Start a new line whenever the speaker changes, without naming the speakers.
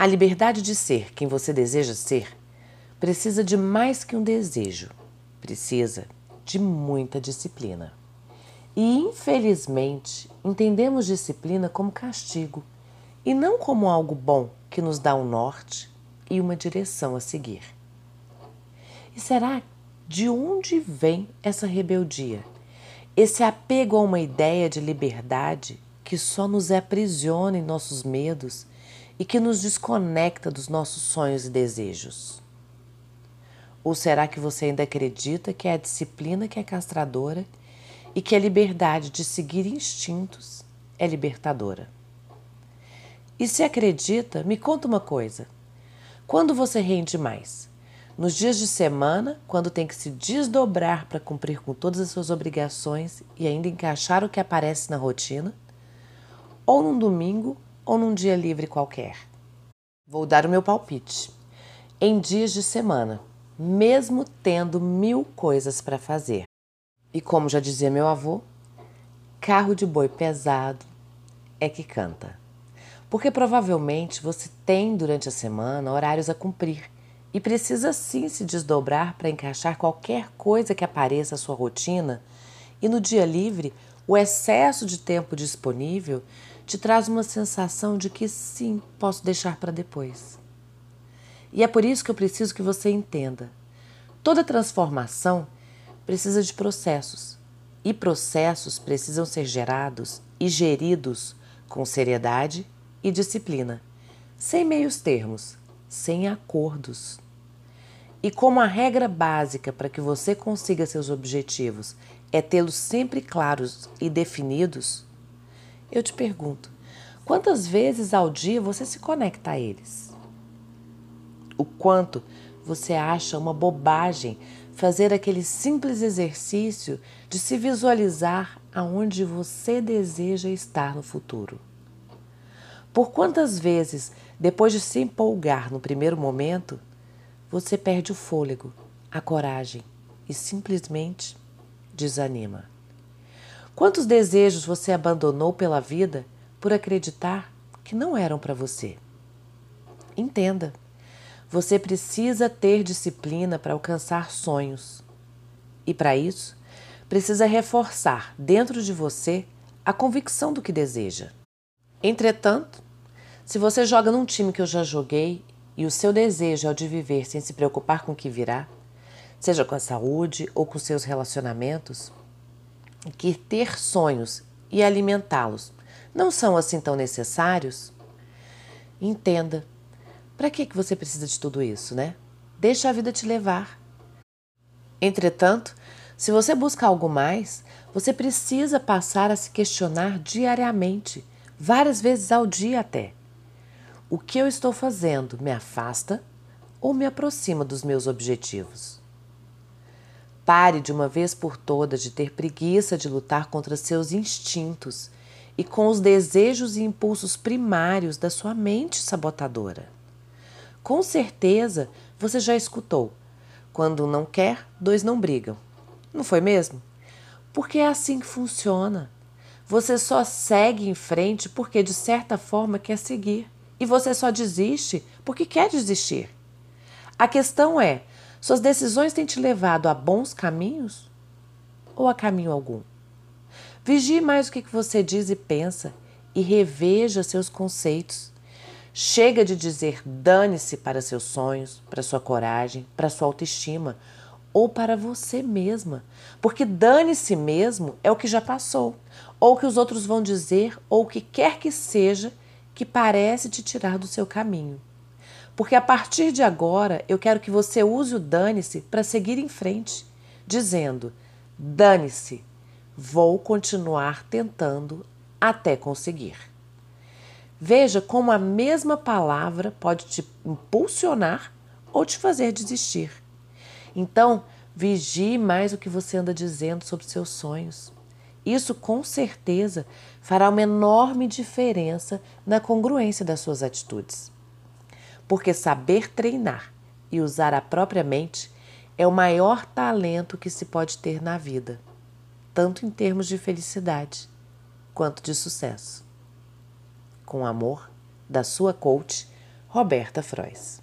A liberdade de ser quem você deseja ser precisa de mais que um desejo, precisa de muita disciplina. E infelizmente entendemos disciplina como castigo e não como algo bom que nos dá um norte e uma direção a seguir. E será de onde vem essa rebeldia? Esse apego a uma ideia de liberdade que só nos aprisiona em nossos medos e que nos desconecta dos nossos sonhos e desejos? Ou será que você ainda acredita que é a disciplina que é castradora e que a liberdade de seguir instintos é libertadora? E se acredita, me conta uma coisa: quando você rende mais? Nos dias de semana, quando tem que se desdobrar para cumprir com todas as suas obrigações e ainda encaixar o que aparece na rotina? Ou num domingo ou num dia livre qualquer? Vou dar o meu palpite. Em dias de semana, mesmo tendo mil coisas para fazer. E como já dizia meu avô, carro de boi pesado é que canta. Porque provavelmente você tem durante a semana horários a cumprir e precisa sim se desdobrar para encaixar qualquer coisa que apareça à sua rotina, e no dia livre, o excesso de tempo disponível te traz uma sensação de que sim, posso deixar para depois. E é por isso que eu preciso que você entenda. Toda transformação precisa de processos, e processos precisam ser gerados e geridos com seriedade e disciplina, sem meios termos, sem acordos. E como a regra básica para que você consiga seus objetivos é tê-los sempre claros e definidos, eu te pergunto: quantas vezes ao dia você se conecta a eles? O quanto você acha uma bobagem fazer aquele simples exercício de se visualizar aonde você deseja estar no futuro? Por quantas vezes depois de se empolgar no primeiro momento, você perde o fôlego, a coragem e simplesmente desanima. Quantos desejos você abandonou pela vida por acreditar que não eram para você? Entenda, você precisa ter disciplina para alcançar sonhos. E para isso, precisa reforçar dentro de você a convicção do que deseja. Entretanto, se você joga num time que eu já joguei e o seu desejo é o de viver sem se preocupar com o que virá, seja com a saúde ou com seus relacionamentos, que ter sonhos e alimentá-los não são assim tão necessários, entenda. Para que, que você precisa de tudo isso, né? Deixa a vida te levar. Entretanto, se você busca algo mais, você precisa passar a se questionar diariamente, várias vezes ao dia até. O que eu estou fazendo me afasta ou me aproxima dos meus objetivos? Pare de uma vez por todas de ter preguiça de lutar contra seus instintos e com os desejos e impulsos primários da sua mente sabotadora. Com certeza você já escutou: quando um não quer, dois não brigam. Não foi mesmo? Porque é assim que funciona. Você só segue em frente porque de certa forma quer seguir e você só desiste porque quer desistir. A questão é: suas decisões têm te levado a bons caminhos ou a caminho algum? Vigie mais o que você diz e pensa e reveja seus conceitos. Chega de dizer dane-se para seus sonhos, para sua coragem, para sua autoestima ou para você mesma, porque dane-se mesmo é o que já passou, ou o que os outros vão dizer, ou o que quer que seja que parece te tirar do seu caminho. Porque a partir de agora eu quero que você use o dane-se para seguir em frente, dizendo: dane-se, vou continuar tentando até conseguir. Veja como a mesma palavra pode te impulsionar ou te fazer desistir. Então, vigie mais o que você anda dizendo sobre seus sonhos. Isso com certeza fará uma enorme diferença na congruência das suas atitudes. Porque saber treinar e usar a própria mente é o maior talento que se pode ter na vida, tanto em termos de felicidade quanto de sucesso. Com amor, da sua coach, Roberta Frois.